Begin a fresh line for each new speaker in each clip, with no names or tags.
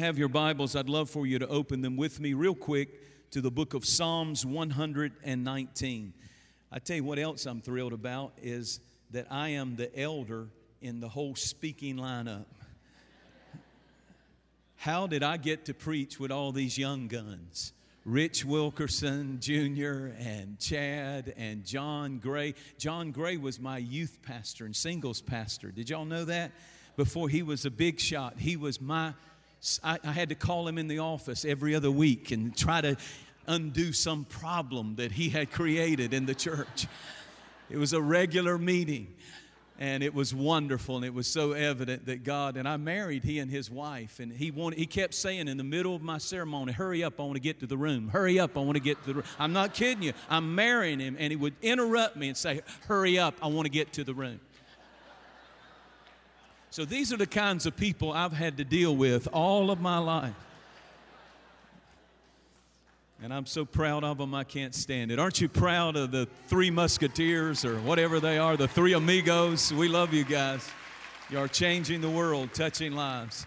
have your Bibles, I'd love for you to open them with me real quick to the book of Psalms 119. I tell you what else I'm thrilled about is that I am the elder in the whole speaking lineup. How did I get to preach with all these young guns? Rich Wilkerson Jr. and Chad and John Gray. John Gray was my youth pastor and singles pastor. Did y'all know that? Before he was a big shot, he was my, I, I had to call him in the office every other week and try to undo some problem that he had created in the church. It was a regular meeting and it was wonderful and it was so evident that god and i married he and his wife and he wanted he kept saying in the middle of my ceremony hurry up i want to get to the room. Hurry up i want to get to the room. I'm not kidding you. I'm marrying him and he would interrupt me and say hurry up i want to get to the room so these are the kinds of people i've had to deal with all of my life and I'm so proud of them, I can't stand it. Aren't you proud of the three musketeers or whatever they are, the three amigos? We love you guys. You are changing the world, touching lives.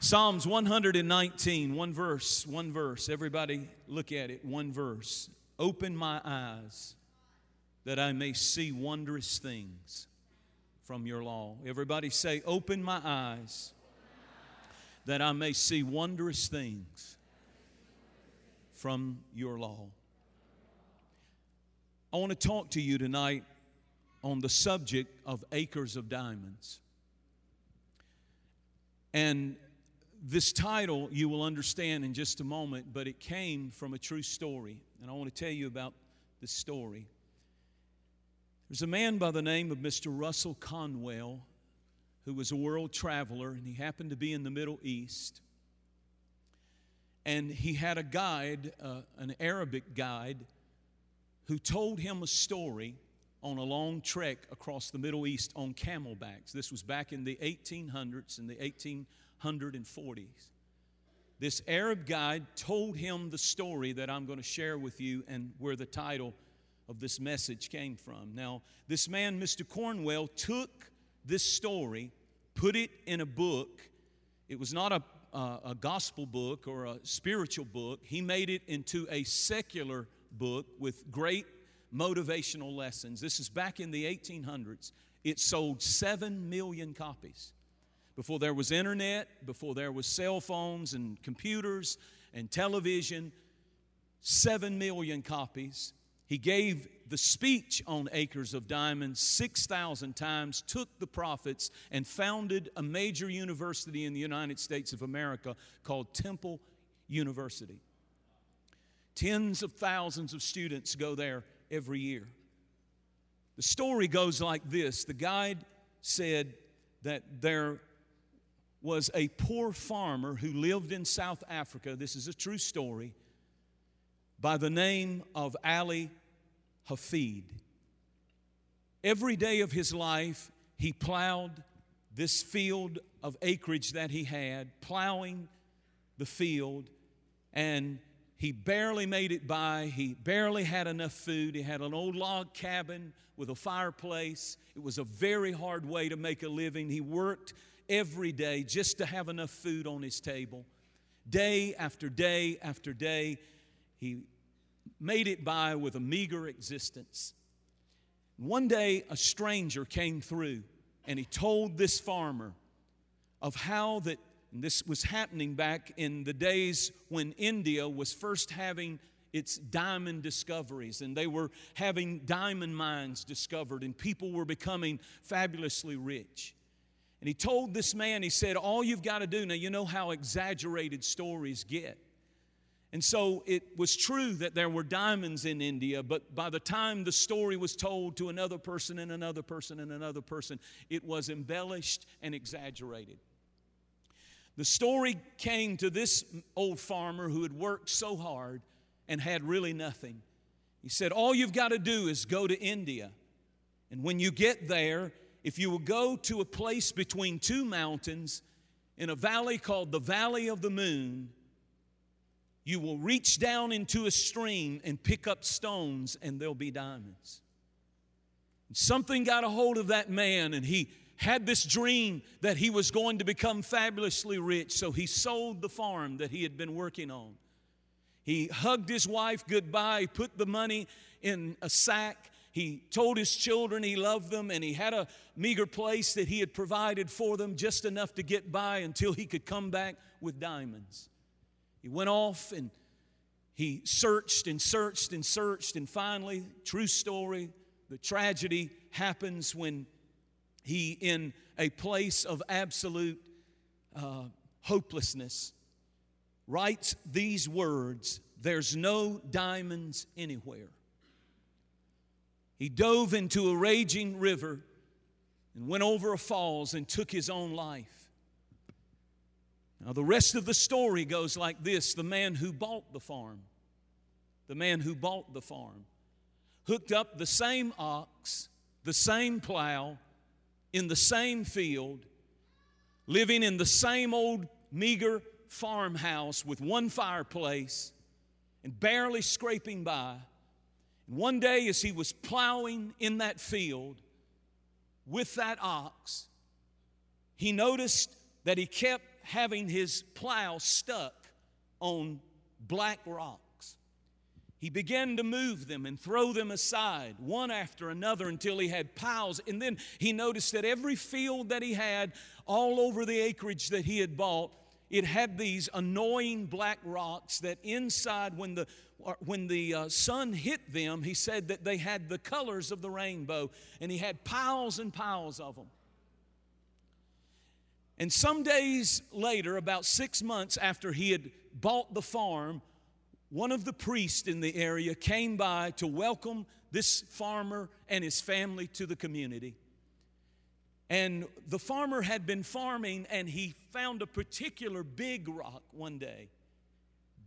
Psalms 119, one verse, one verse. Everybody look at it, one verse. Open my eyes that I may see wondrous things from your law. Everybody say, Open my eyes that I may see wondrous things from your law. I want to talk to you tonight on the subject of acres of diamonds. And this title you will understand in just a moment, but it came from a true story. And I want to tell you about the story. There's a man by the name of Mr. Russell Conwell who was a world traveler, and he happened to be in the Middle East and he had a guide, uh, an Arabic guide, who told him a story on a long trek across the Middle East on camelbacks. This was back in the 1800s and the 1840s. This Arab guide told him the story that I'm going to share with you and where the title of this message came from. Now, this man, Mr. Conwell, took this story, put it in a book. It was not a uh, a gospel book or a spiritual book, he made it into a secular book with great motivational lessons. This is back in the 1800s. It sold 7 million copies. Before there was internet, before there was cell phones and computers and television, 7 million copies. He gave the speech on Acres of Diamonds 6,000 times, took the profits, and founded a major university in the United States of America called Temple University. Tens of thousands of students go there every year. The story goes like this The guide said that there was a poor farmer who lived in South Africa. This is a true story by the name of Ali Hafid. Every day of his life, he plowed this field of acreage that he had, plowing the field, and he barely made it by. He barely had enough food. He had an old log cabin with a fireplace. It was a very hard way to make a living. He worked every day just to have enough food on his table. Day after day after day, he made it by with a meager existence. One day, a stranger came through and he told this farmer of how that this was happening back in the days when India was first having its diamond discoveries and they were having diamond mines discovered and people were becoming fabulously rich. And he told this man, he said, All you've got to do, now you know how exaggerated stories get. And so it was true that there were diamonds in India, but by the time the story was told to another person and another person and another person, it was embellished and exaggerated. The story came to this old farmer who had worked so hard and had really nothing. He said, All you've got to do is go to India. And when you get there, if you will go to a place between two mountains in a valley called the Valley of the Moon, you will reach down into a stream and pick up stones, and there'll be diamonds. And something got a hold of that man, and he had this dream that he was going to become fabulously rich, so he sold the farm that he had been working on. He hugged his wife goodbye, put the money in a sack. He told his children he loved them, and he had a meager place that he had provided for them, just enough to get by until he could come back with diamonds. He went off and he searched and searched and searched, and finally, true story, the tragedy happens when he, in a place of absolute uh, hopelessness, writes these words There's no diamonds anywhere. He dove into a raging river and went over a falls and took his own life. Now, the rest of the story goes like this the man who bought the farm, the man who bought the farm, hooked up the same ox, the same plow, in the same field, living in the same old meager farmhouse with one fireplace and barely scraping by. And one day, as he was plowing in that field with that ox, he noticed that he kept having his plow stuck on black rocks. He began to move them and throw them aside, one after another, until he had piles. And then he noticed that every field that he had, all over the acreage that he had bought, it had these annoying black rocks that inside, when the uh, when the uh, sun hit them, he said that they had the colors of the rainbow, and he had piles and piles of them. And some days later, about six months after he had bought the farm, one of the priests in the area came by to welcome this farmer and his family to the community. And the farmer had been farming and he found a particular big rock one day.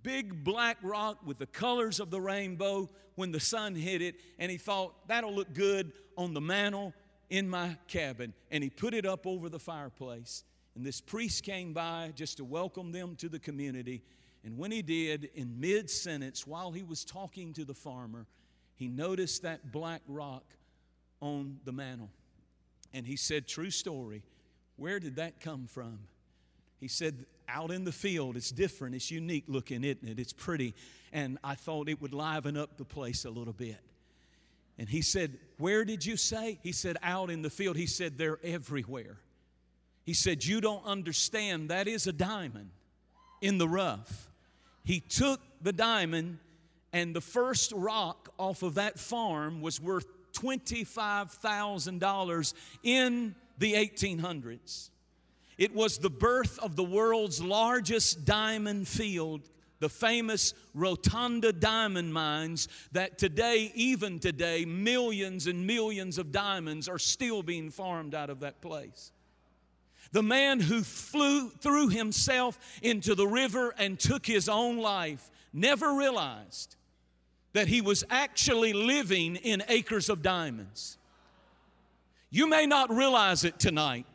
Big black rock with the colors of the rainbow when the sun hit it. And he thought, that'll look good on the mantle in my cabin. And he put it up over the fireplace. And this priest came by just to welcome them to the community. And when he did, in mid sentence, while he was talking to the farmer, he noticed that black rock on the mantle. And he said, True story, where did that come from? He said, Out in the field, it's different, it's unique looking, isn't it? It's pretty. And I thought it would liven up the place a little bit. And he said, Where did you say? He said, Out in the field. He said, They're everywhere. He said, You don't understand. That is a diamond in the rough he took the diamond, and the first rock off of that farm was worth $25,000 in the 1800s. It was the birth of the world's largest diamond field, the famous Golconda diamond mines, that today, even today, millions and millions of diamonds are still being farmed out of that place. The man who flew, threw himself into the river and took his own life never realized that he was actually living in acres of diamonds. You may not realize it tonight,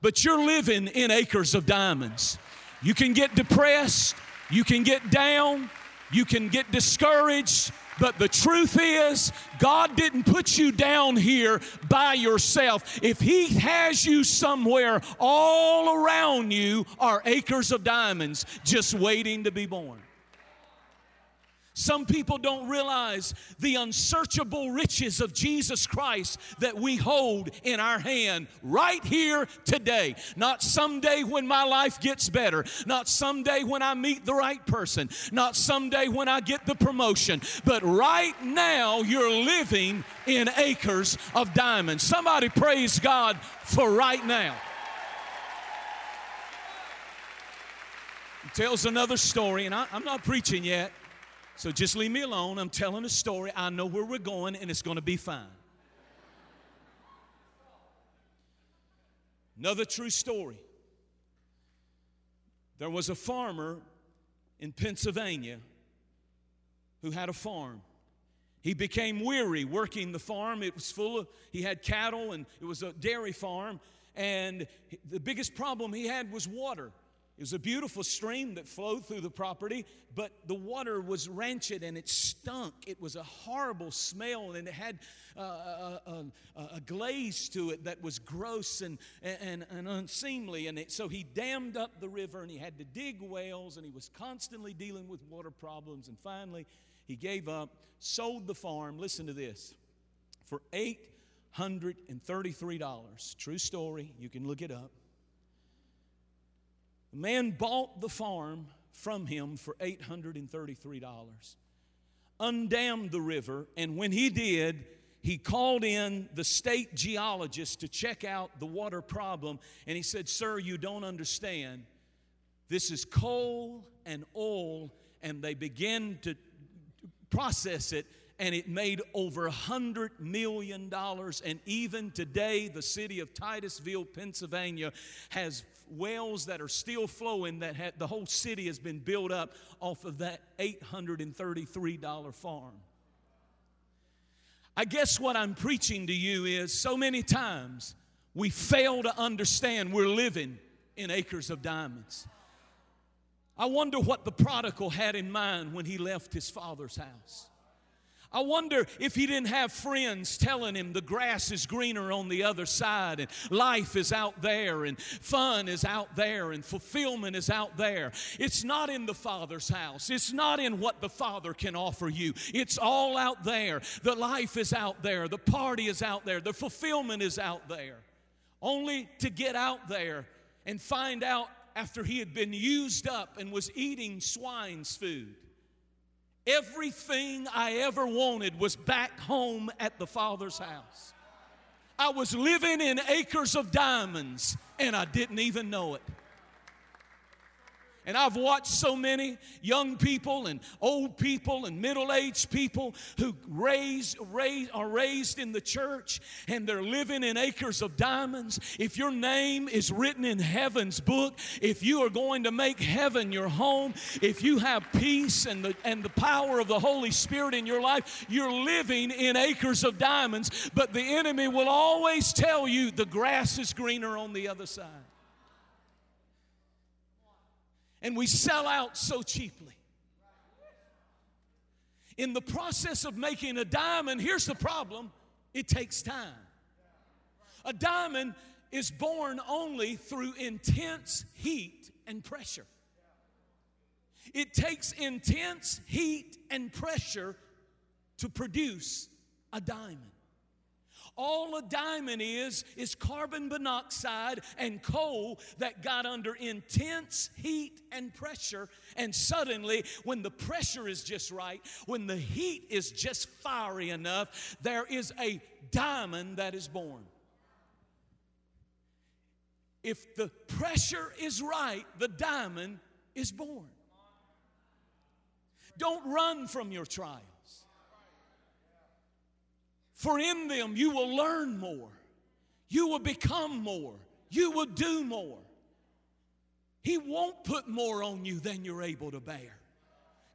but you're living in acres of diamonds. You can get depressed, you can get down, you can get discouraged, but the truth is, God didn't put you down here by yourself. If He has you somewhere, all around you are acres of diamonds just waiting to be born. Some people don't realize the unsearchable riches of Jesus Christ that we hold in our hand right here today. Not someday when my life gets better, not someday when I meet the right person, not someday when I get the promotion, but right now you're living in acres of diamonds. Somebody praise God for right now. He tells another story, and I, am not preaching yet. So just leave me alone. I'm telling a story. I know where we're going, and it's going to be fine. Another true story. There was a farmer in Pennsylvania who had a farm. He became weary working the farm. It was full of, he had cattle and it was a dairy farm. And the biggest problem he had was water. It was a beautiful stream that flowed through the property, but the water was rancid and it stunk. It was a horrible smell and it had uh, a, a, a, glaze to it that was gross and, and, and unseemly. And it, so he dammed up the river and he had to dig wells and he was constantly dealing with water problems. And finally, he gave up, sold the farm. Listen to this for $833. True story, you can look it up. Man bought the farm from him for $833, undammed the river, and when he did, he called in the state geologist to check out the water problem, and he said, Sir, you don't understand. This is coal and oil, and they begin to process it and it made over a $100 million. And even today, the city of Titusville, Pennsylvania, has wells that are still flowing that have, the whole city has been built up off of that $833 farm. I guess what I'm preaching to you is so many times we fail to understand we're living in acres of diamonds. I wonder what the prodigal had in mind when he left his father's house. I wonder if he didn't have friends telling him the grass is greener on the other side and life is out there and fun is out there and fulfillment is out there. It's not in the Father's house, it's not in what the Father can offer you. It's all out there. The life is out there, the party is out there, the fulfillment is out there. Only to get out there and find out after he had been used up and was eating swine's food Everything I ever wanted was back home at the Father's house. I was living in acres of diamonds and I didn't even know it. And I've watched so many young people and old people and middle aged people who raise, raise, are raised in the church and they're living in acres of diamonds. If your name is written in heaven's book, if you are going to make heaven your home, if you have peace and the, and the power of the Holy Spirit in your life, you're living in acres of diamonds. But the enemy will always tell you the grass is greener on the other side and we sell out so cheaply. In the process of making a diamond, here's the problem it takes time. A diamond is born only through intense heat and pressure. It takes intense heat and pressure to produce a diamond. All a diamond is, is carbon monoxide and coal that got under intense heat and pressure. And suddenly, when the pressure is just right, when the heat is just fiery enough, there is a diamond that is born. If the pressure is right, the diamond is born. Don't run from your trial. For in them you will learn more, you will become more, you will do more. He won't put more on you than you're able to bear.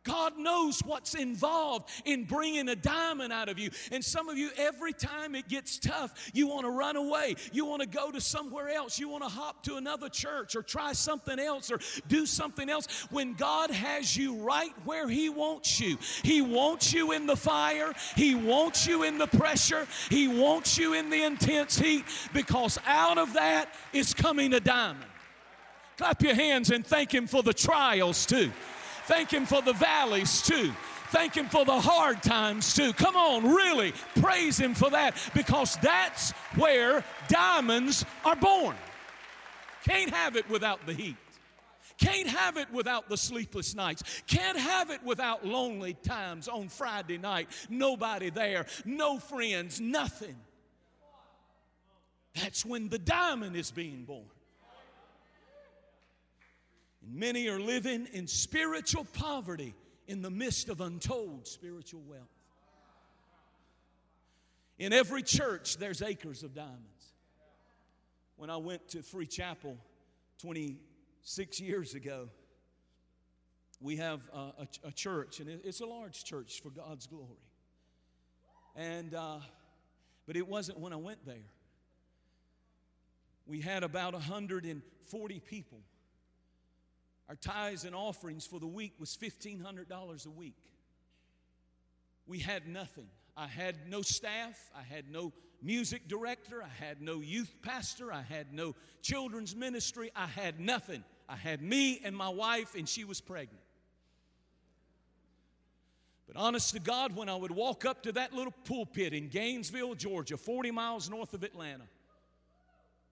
God knows what's involved in bringing a diamond out of you. And some of you, every time it gets tough, you want to run away. You want to go to somewhere else. You want to hop to another church or try something else or do something else. When God has you right where He wants you, He wants you in the fire, He wants you in the pressure, He wants you in the intense heat because out of that is coming a diamond. Clap your hands and thank Him for the trials too. Thank Him for the valleys too. Thank Him for the hard times too. Come on, really praise Him for that because that's where diamonds are born. Can't have it without the heat. Can't have it without the sleepless nights. Can't have it without lonely times on Friday night. Nobody there, no friends, nothing. That's when the diamond is being born. And many are living in spiritual poverty in the midst of untold spiritual wealth. In every church, there's acres of diamonds. When I went to Free Chapel 26 years ago, we have a, a, a church, and it's a large church for God's glory. And, uh, but it wasn't when I went there. We had about 140 people our tithes and offerings for the week was $1,500 a week. We had nothing. I had no staff, I had no music director, I had no youth pastor, I had no children's ministry, I had nothing. I had me and my wife, and she was pregnant. But honest to God, when I would walk up to that little pulpit in Gainesville, Georgia, 40 miles north of Atlanta,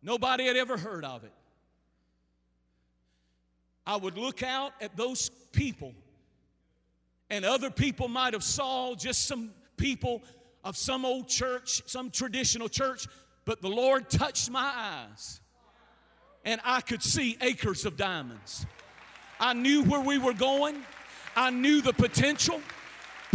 nobody had ever heard of it. I would look out at those people, and other people might have saw just some people of some old church, some traditional church, but the Lord touched my eyes, and I could see acres of diamonds. I knew where we were going. I knew the potential.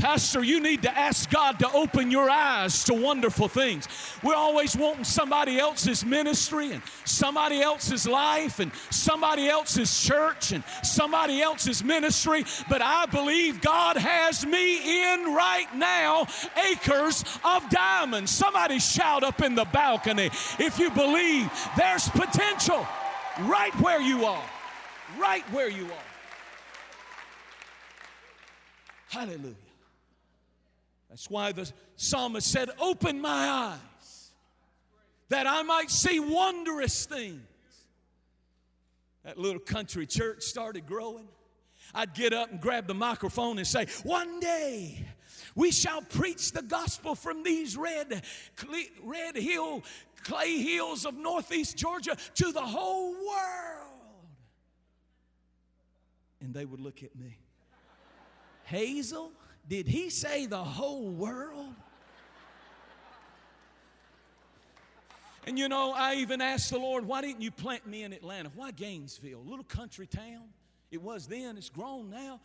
Pastor, you need to ask God to open your eyes to wonderful things. We're always wanting somebody else's ministry and somebody else's life and somebody else's church and somebody else's ministry, but I believe God has me in right now acres of diamonds. Somebody shout up in the balcony if you believe there's potential right where you are. Right where you are. Hallelujah. That's why the psalmist said, Open my eyes that I might see wondrous things. That little country church started growing. I'd get up and grab the microphone and say, One day we shall preach the gospel from these red, red hill, clay hills of northeast Georgia to the whole world. And they would look at me. Hazel, did he say the whole world? And you know, I even asked the Lord, why didn't you plant me in Atlanta? Why Gainesville? A little country town. It was then, it's grown now.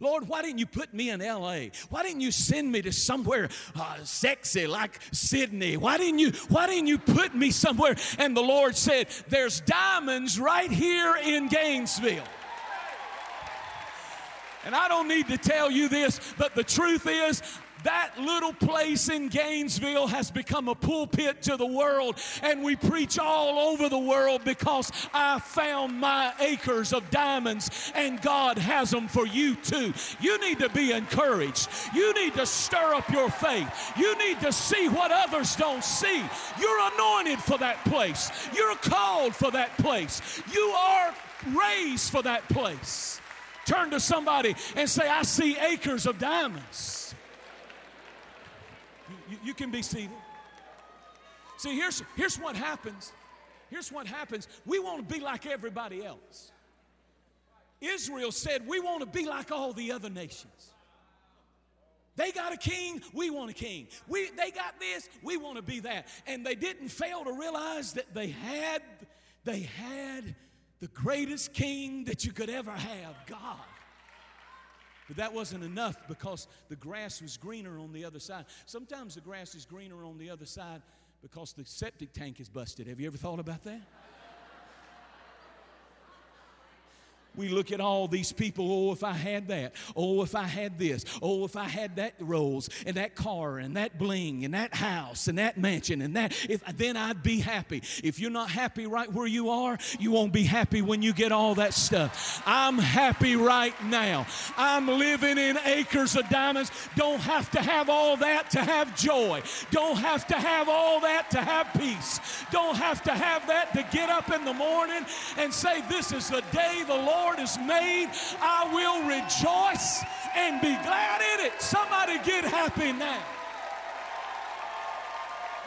Lord, why didn't you put me in LA? Why didn't you send me to somewhere uh, sexy like Sydney? Why didn't you why didn't you put me somewhere? And the Lord said, "There's diamonds right here in Gainesville." And I don't need to tell you this, but the truth is, that little place in Gainesville has become a pulpit to the world, and we preach all over the world because I found my acres of diamonds, and God has them for you too. You need to be encouraged. You need to stir up your faith. You need to see what others don't see. You're anointed for that place, you're called for that place, you are raised for that place. Turn to somebody and say, I see acres of diamonds. You, you, can be seated. See, here's, here's what happens. Here's what happens. We want to be like everybody else. Israel said, We want to be like all the other nations. They got a king, we want a king. We, they got this, we want to be that. And they didn't fail to realize that they had, they had the greatest king that you could ever have, God. But that wasn't enough because the grass was greener on the other side. Sometimes the grass is greener on the other side because the septic tank is busted. Have you ever thought about that? We look at all these people, oh, if I had that, oh, if I had this, oh, if I had that rose and that car and that bling and that house and that mansion and that, if then I'd be happy. If you're not happy right where you are, you won't be happy when you get all that stuff. I'm happy right now. I'm living in acres of diamonds. Don't have to have all that to have joy. Don't have to have all that to have peace. Don't have to have that to get up in the morning and say, This is the day the Lord Lord has made, I will rejoice and be glad in it. Somebody get happy now.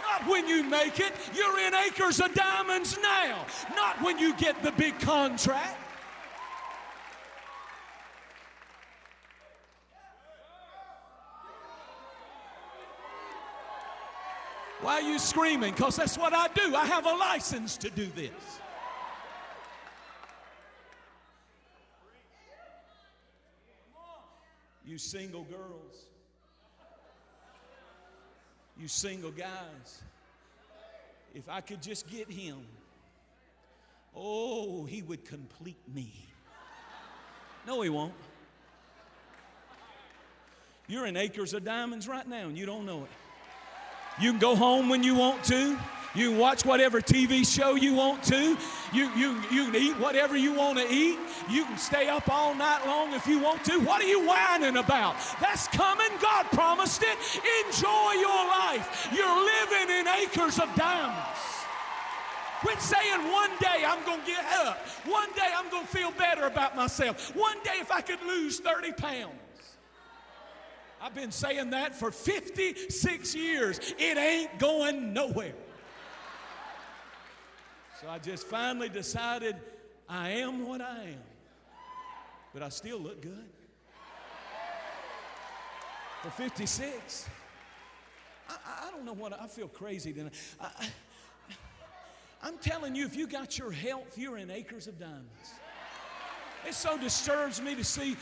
Not when you make it, you're in acres of diamonds now. Not when you get the big contract. Why are you screaming? Because that's what I do. I have a license to do this. You single girls, you single guys, if I could just get him, oh, he would complete me. No, he won't. You're in acres of diamonds right now and you don't know it. You can go home when you want to. You watch whatever TV show you want to. You, you, you can eat whatever you want to eat. You can stay up all night long if you want to. What are you whining about? That's coming. God promised it. Enjoy your life. You're living in acres of diamonds. Quit saying one day I'm going to get up. One day I'm going to feel better about myself. One day if I could lose 30 pounds. I've been saying that for 56 years. It ain't going nowhere. So I just finally decided I am what I am. But I still look good. For 56. I, I don't know what, I feel crazy tonight. I'm telling you, if you got your health, you're in acres of diamonds. It so disturbs me to see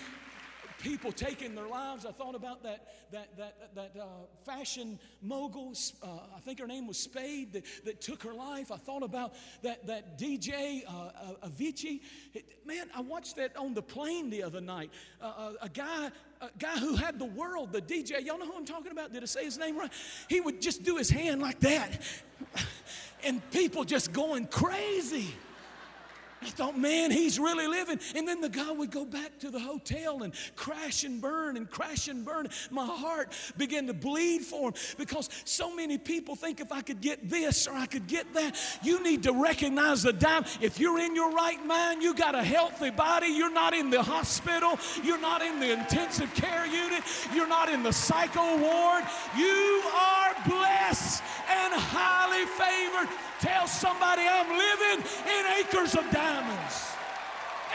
people taking their lives. I thought about that, that, that, that uh, fashion mogul, uh, I think her name was Spade, that, that took her life. I thought about that, that DJ uh, uh, Avicii. It, man, I watched that on the plane the other night. Uh, uh, a guy a guy who had the world, the DJ, y'all know who I'm talking about? Did I say his name right? He would just do his hand like that and people just going crazy. I thought, man, he's really living. And then the guy would go back to the hotel and crash and burn and crash and burn. My heart began to bleed for him because so many people think if I could get this or I could get that, you need to recognize the dime. If you're in your right mind, you got a healthy body, you're not in the hospital, you're not in the intensive care unit, you're not in the psycho ward. You are blessed and highly favored. Tell somebody I'm living in acres of diamonds.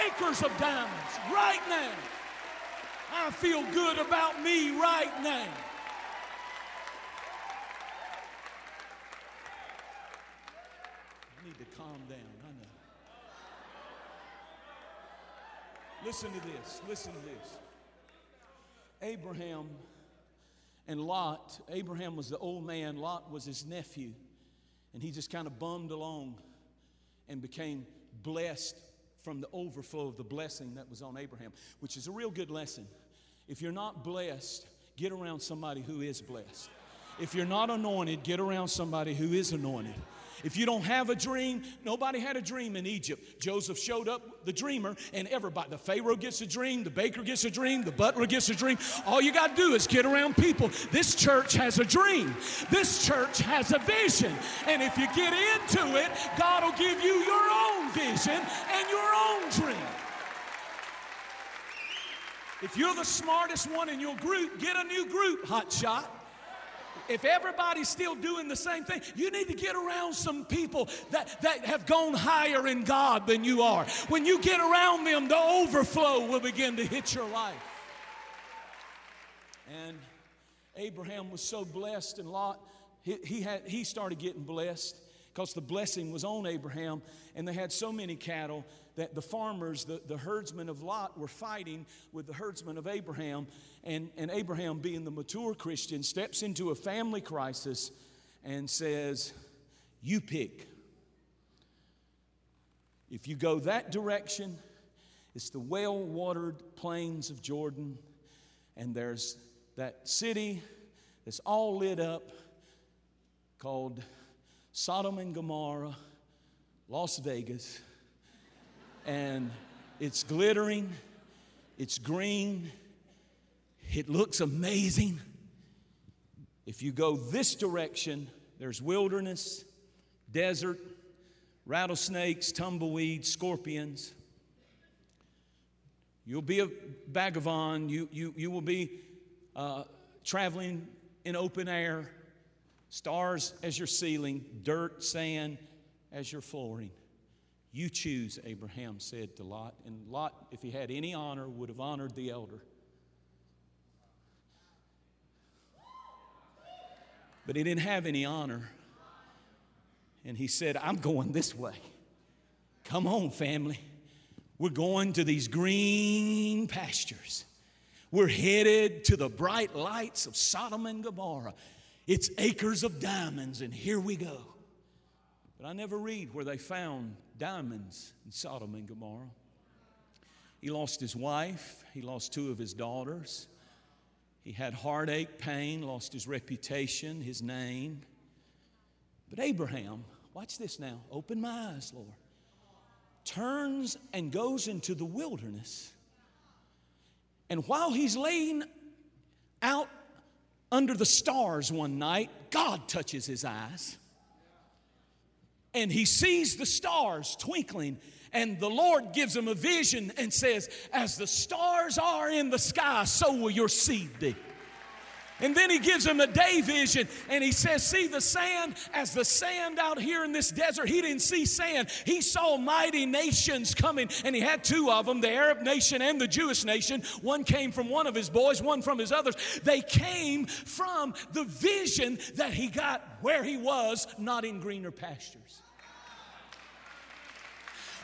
Acres of diamonds right now. I feel good about me right now. I need to calm down. I know. Listen to this. Listen to this. Abraham and Lot, Abraham was the old man, Lot was his nephew. And he just kind of bummed along and became blessed from the overflow of the blessing that was on Abraham, which is a real good lesson. If you're not blessed, get around somebody who is blessed. If you're not anointed, get around somebody who is anointed. If you don't have a dream, nobody had a dream in Egypt. Joseph showed up, the dreamer, and everybody, the Pharaoh gets a dream, the baker gets a dream, the butler gets a dream. All you got to do is get around people. This church has a dream, this church has a vision. And if you get into it, God will give you your own vision and your own dream. If you're the smartest one in your group, get a new group, hot shot if everybody's still doing the same thing, you need to get around some people that, that have gone higher in God than you are. When you get around them, the overflow will begin to hit your life. And Abraham was so blessed, and Lot, he, he, had, he started getting blessed because the blessing was on Abraham, and they had so many cattle that the farmers, the, the herdsmen of Lot, were fighting with the herdsmen of Abraham. And, and Abraham, being the mature Christian, steps into a family crisis and says, You pick. If you go that direction, it's the well watered plains of Jordan, and there's that city that's all lit up called Sodom and Gomorrah, Las Vegas and it's glittering, it's green, it looks amazing. If you go this direction, there's wilderness, desert, rattlesnakes, tumbleweeds, scorpions. You'll be a vagabond. You, you, you will be uh, traveling in open air, stars as your ceiling, dirt, sand as your flooring. You choose, Abraham said to Lot. And Lot, if he had any honor, would have honored the elder. But he didn't have any honor. And he said, I'm going this way. Come on, family. We're going to these green pastures. We're headed to the bright lights of Sodom and Gomorrah. It's acres of diamonds, and here we go. But I never read where they found diamonds in Sodom and Gomorrah. He lost his wife, he lost two of his daughters. He had heartache, pain, lost his reputation, his name. But Abraham, watch this now, open my eyes, Lord, turns and goes into the wilderness. And while he's laying out under the stars one night, God touches his eyes. And he sees the stars twinkling and the Lord gives him a vision and says, As the stars are in the sky, so will your seed be. And then he gives him a day vision and he says, See the sand as the sand out here in this desert. He didn't see sand, he saw mighty nations coming. And he had two of them the Arab nation and the Jewish nation. One came from one of his boys, one from his others. They came from the vision that he got where he was, not in greener pastures.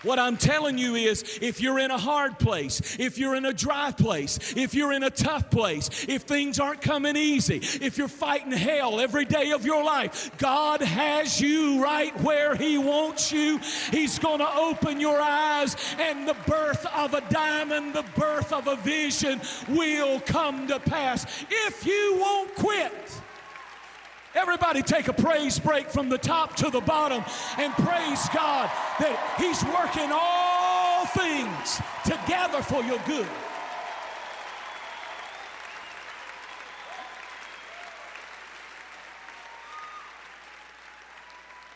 What I'm telling you is if you're in a hard place, if you're in a dry place, if you're in a tough place, if things aren't coming easy, if you're fighting hell every day of your life, God has you right where He wants you. He's going to open your eyes, and the birth of a diamond, the birth of a vision will come to pass if you won't quit. Everybody take a praise break from the top to the bottom and praise God that He's working all things together for your good.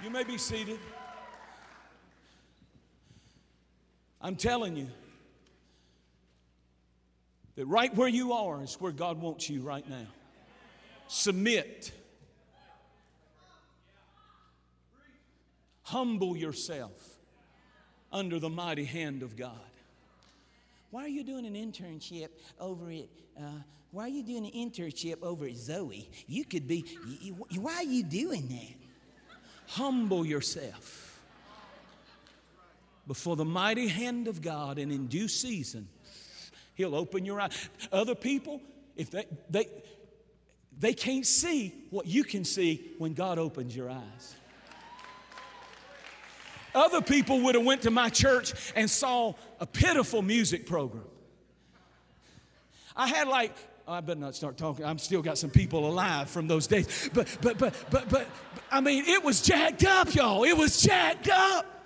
You may be seated. I'm telling you that right where you are is where God wants you right now. Submit Humble yourself under the mighty hand of God. Why are you doing an internship over at, uh, why are you doing an internship over at Zoe? You could be, you, you, why are you doing that? Humble yourself before the mighty hand of God, and in due season, He'll open your eyes. Other people, if they, they, they can't see what you can see when God opens your eyes. Other people would have went to my church and saw a pitiful music program. I had like oh, I better not start talking. I'm still got some people alive from those days. But but but but but, but I mean, it was jacked up, y'all. It was jacked up.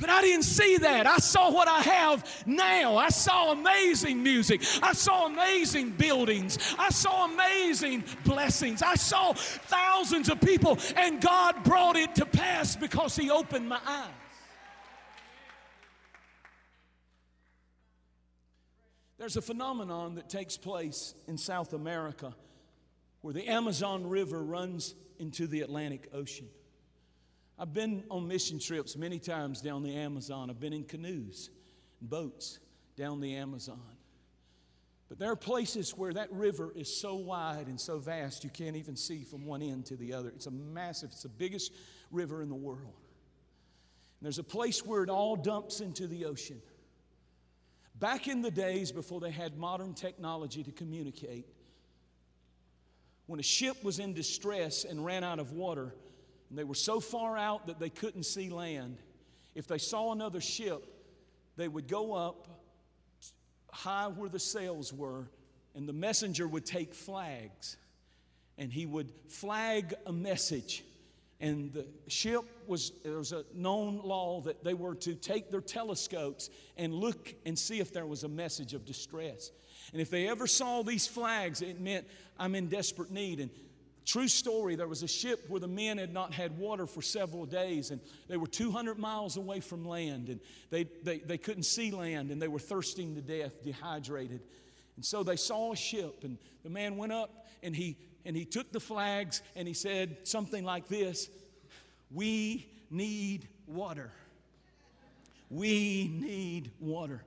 But I didn't see that. I saw what I have now. I saw amazing music. I saw amazing buildings. I saw amazing blessings. I saw thousands of people, and God brought it to pass because He opened my eyes. There's a phenomenon that takes place in South America where the Amazon River runs into the Atlantic Ocean. I've been on mission trips many times down the Amazon. I've been in canoes and boats down the Amazon. But there are places where that river is so wide and so vast you can't even see from one end to the other. It's a massive, it's the biggest river in the world. And there's a place where it all dumps into the ocean. Back in the days before they had modern technology to communicate, when a ship was in distress and ran out of water, and they were so far out that they couldn't see land. If they saw another ship, they would go up high where the sails were, and the messenger would take flags and he would flag a message. And the ship was, there was a known law that they were to take their telescopes and look and see if there was a message of distress. And if they ever saw these flags, it meant I'm in desperate need. And True story, there was a ship where the men had not had water for several days, and they were 200 miles away from land, and they, they, they couldn't see land, and they were thirsting to death, dehydrated. And so they saw a ship, and the man went up and he, and he took the flags and he said something like this We need water. We need water.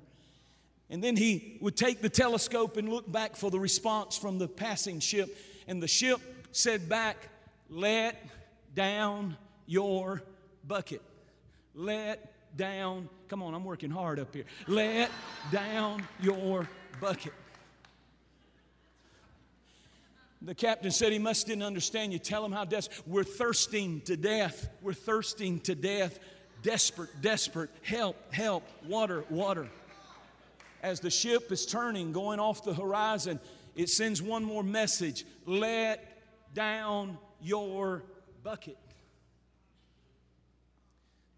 And then he would take the telescope and look back for the response from the passing ship, and the ship said back, Let down your bucket. Let down, come on, I'm working hard up here. Let down your bucket. The captain said he must didn't understand you. Tell him how desperate. We're thirsting to death. We're thirsting to death. Desperate, desperate. Help, help. Water, water. As the ship is turning, going off the horizon, it sends one more message Let down your bucket.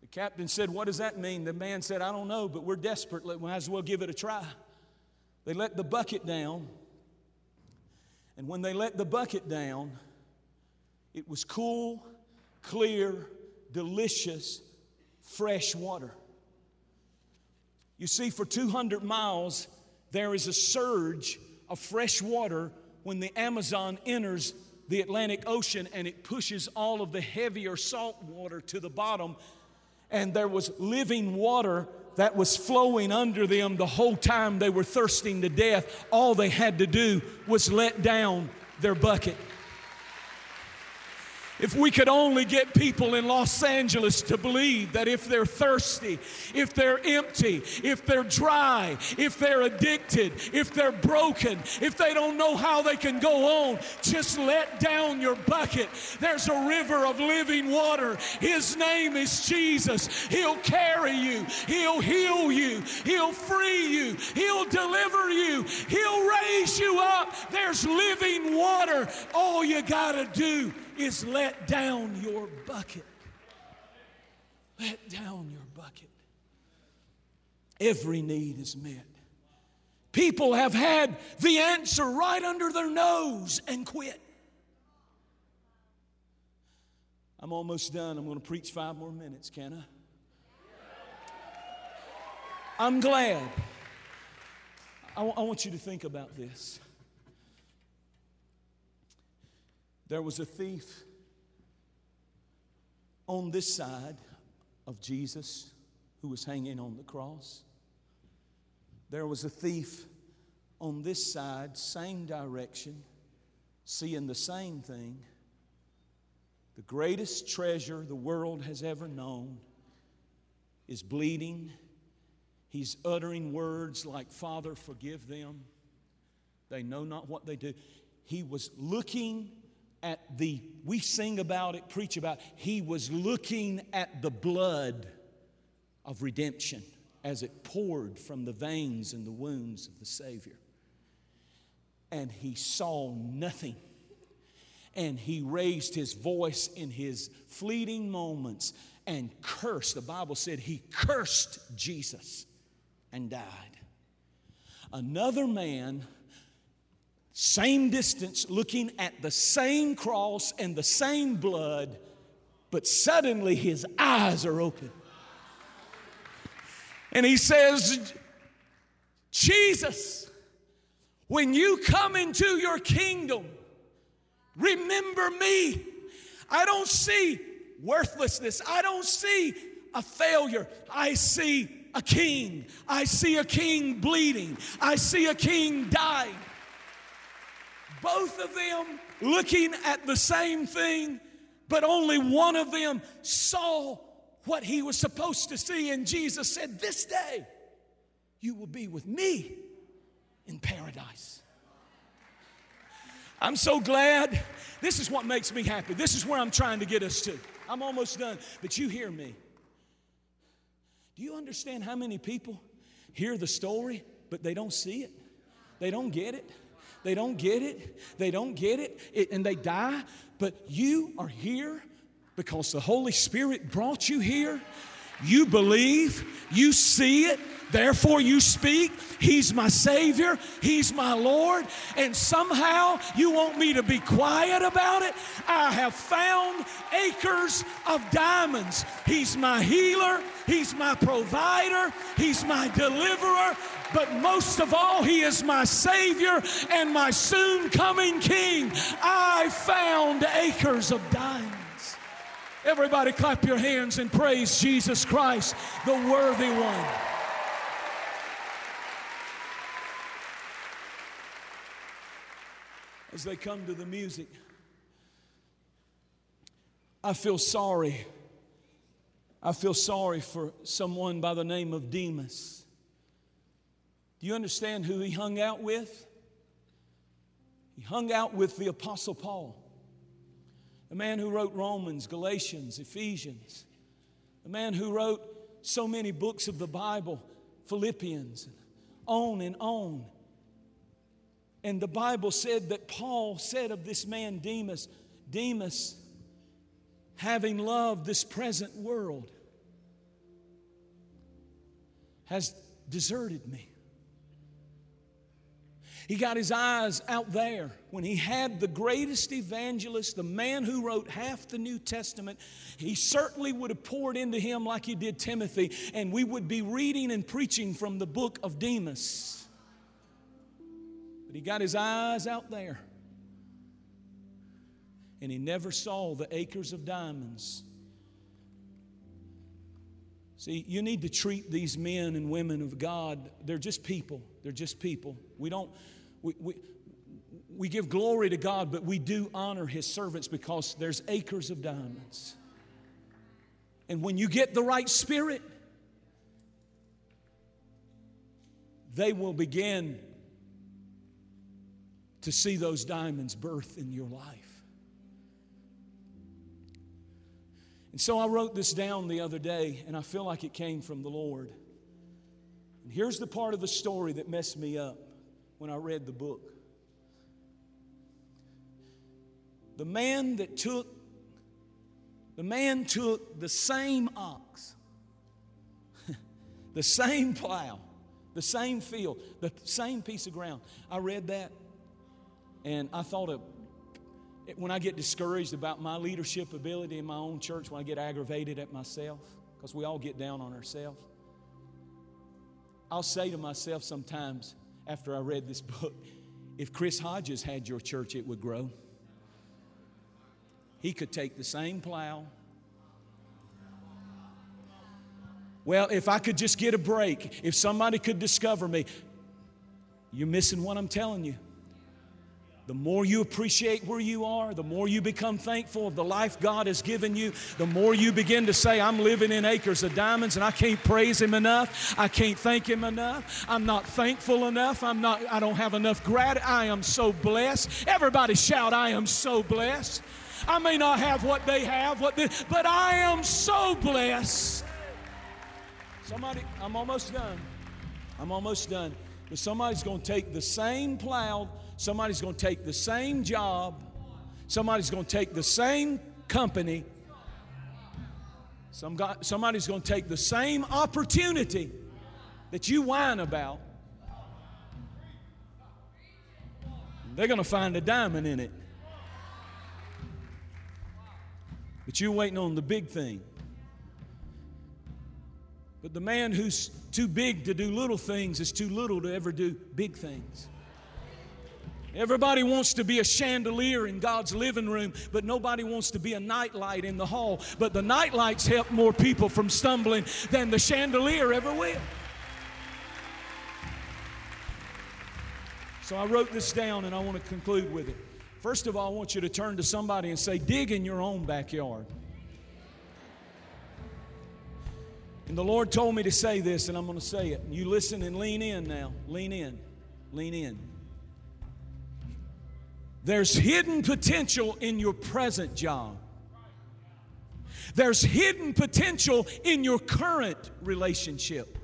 The captain said, What does that mean? The man said, I don't know, but we're desperate. We might as well give it a try. They let the bucket down. And when they let the bucket down, it was cool, clear, delicious, fresh water. You see, for 200 miles, there is a surge of fresh water when the Amazon enters the Atlantic Ocean and it pushes all of the heavier salt water to the bottom. And there was living water that was flowing under them the whole time they were thirsting to death. All they had to do was let down their bucket. If we could only get people in Los Angeles to believe that if they're thirsty, if they're empty, if they're dry, if they're addicted, if they're broken, if they don't know how they can go on, just let down your bucket. There's a river of living water. His name is Jesus. He'll carry you, He'll heal you, He'll free you, He'll deliver you, He'll raise you up. There's living water. All you got to do is let down your bucket. Let down your bucket. Every need is met. People have had the answer right under their nose and quit. I'm almost done. I'm going to preach five more minutes, can I? I'm glad. I, w- I want you to think about this. There was a thief on this side of Jesus who was hanging on the cross. There was a thief on this side, same direction, seeing the same thing. The greatest treasure the world has ever known is bleeding. He's uttering words like, Father, forgive them. They know not what they do. He was looking at the, we sing about it, preach about, he was looking at the blood of redemption as it poured from the veins and the wounds of the Savior. And he saw nothing. And he raised his voice in his fleeting moments and cursed. The Bible said he cursed Jesus and died. Another man same distance, looking at the same cross and the same blood, but suddenly his eyes are open. And he says, Jesus, when you come into your kingdom, remember me. I don't see worthlessness, I don't see a failure, I see a king. I see a king bleeding, I see a king dying both of them looking at the same thing, but only one of them saw what he was supposed to see. And Jesus said, This day you will be with me in paradise. I'm so glad. This is what makes me happy. This is where I'm trying to get us to. I'm almost done, but you hear me. Do you understand how many people hear the story, but they don't see it? They don't get it. They don't get it. They don't get it, it and they die. But you are here because the Holy Spirit brought you here. You believe, you see it, therefore you speak. He's my Savior, He's my Lord, and somehow you want me to be quiet about it. I have found acres of diamonds. He's my healer, He's my provider, He's my deliverer, but most of all, He is my Savior and my soon coming King. I found acres of diamonds. Everybody, clap your hands and praise Jesus Christ, the worthy one. As they come to the music, I feel sorry. I feel sorry for someone by the name of Demas. Do you understand who he hung out with? He hung out with the Apostle Paul, the man who wrote Romans, Galatians, Ephesians, the man who wrote so many books of the Bible, Philippians, on and on. And the Bible said that Paul said of this man, Demas, Demas, having loved this present world, has deserted me. He got his eyes out there when he had the greatest evangelist, the man who wrote half the New Testament. He certainly would have poured into him like he did Timothy, and we would be reading and preaching from the book of Demas. But he got his eyes out there, and he never saw the acres of diamonds. See, you need to treat these men and women of God, they're just people. They're just people. We don't we, we, give glory to God, but we do honor His servants because there's acres of diamonds. And when you get the right spirit, they will begin to see those diamonds birth in your life. And so I wrote this down the other day, and I feel like it came from the Lord. And here's the part of the story that messed me up when I read the book. The man that took, the man took the same ox, the same plow, the same field, the same piece of ground. I read that and I thought of when I get discouraged about my leadership ability in my own church, when I get aggravated at myself, because we all get down on ourselves, I'll say to myself sometimes, after I read this book if Chris Hodges had your church, it would grow. He could take the same plow. Well, if I could just get a break, if somebody could discover me, you're missing what I'm telling you. The more you appreciate where you are, the more you become thankful of the life God has given you, the more you begin to say, I'm living in acres of diamonds and I can't praise Him enough. I can't thank Him enough. I'm not thankful enough. I'm not, I don't have enough gratitude. I am so blessed. Everybody shout, I am so blessed. I may not have what they have, what they, but I am so blessed. Somebody, I'm almost done. I'm almost done. But somebody's going to take the same plow Somebody's going to take the same job, somebody's going to take the same company, some somebody's going to take the same opportunity that you whine about. They're going to find a diamond in it. But you're waiting on the big thing. But the man who's too big to do little things is too little to ever do big things. Everybody wants to be a chandelier in God's living room, but nobody wants to be a nightlight in the hall. But the nightlights help more people from stumbling than the chandelier ever will. So I wrote this down and I want to conclude with it. First of all, I want you to turn to somebody and say, Dig in your own backyard. And the Lord told me to say this, and I'm going to say it. You listen and lean in now. Lean in. Lean in. There's hidden potential in your present job. There's hidden potential in your current relationship.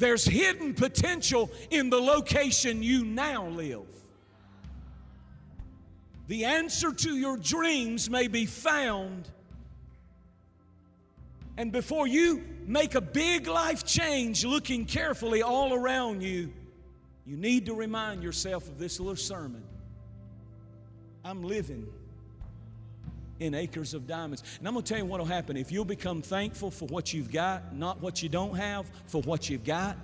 There's hidden potential in the location you now live. The answer to your dreams may be found. And before you make a big life change, looking carefully all around you, you need to remind yourself of this little sermon. I'm living in acres of diamonds. And I'm going to tell you what will happen. If you'll become thankful for what you've got, not what you don't have, for what you've got,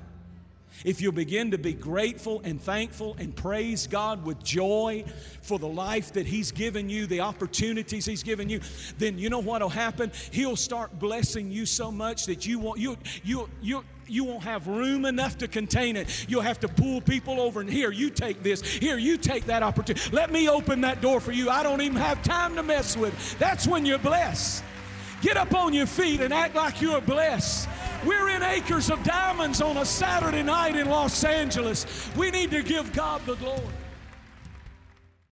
if you'll begin to be grateful and thankful and praise God with joy for the life that He's given you, the opportunities He's given you, then you know what will happen? He'll start blessing you so much that you won't you you you you won't have room enough to contain it. You'll have to pull people over and here, you take this. Here, you take that opportunity. Let me open that door for you. I don't even have time to mess with. That's when you're blessed. Get up on your feet and act like you're blessed. We're in acres of diamonds on a Saturday night in Los Angeles. We need to give God the glory.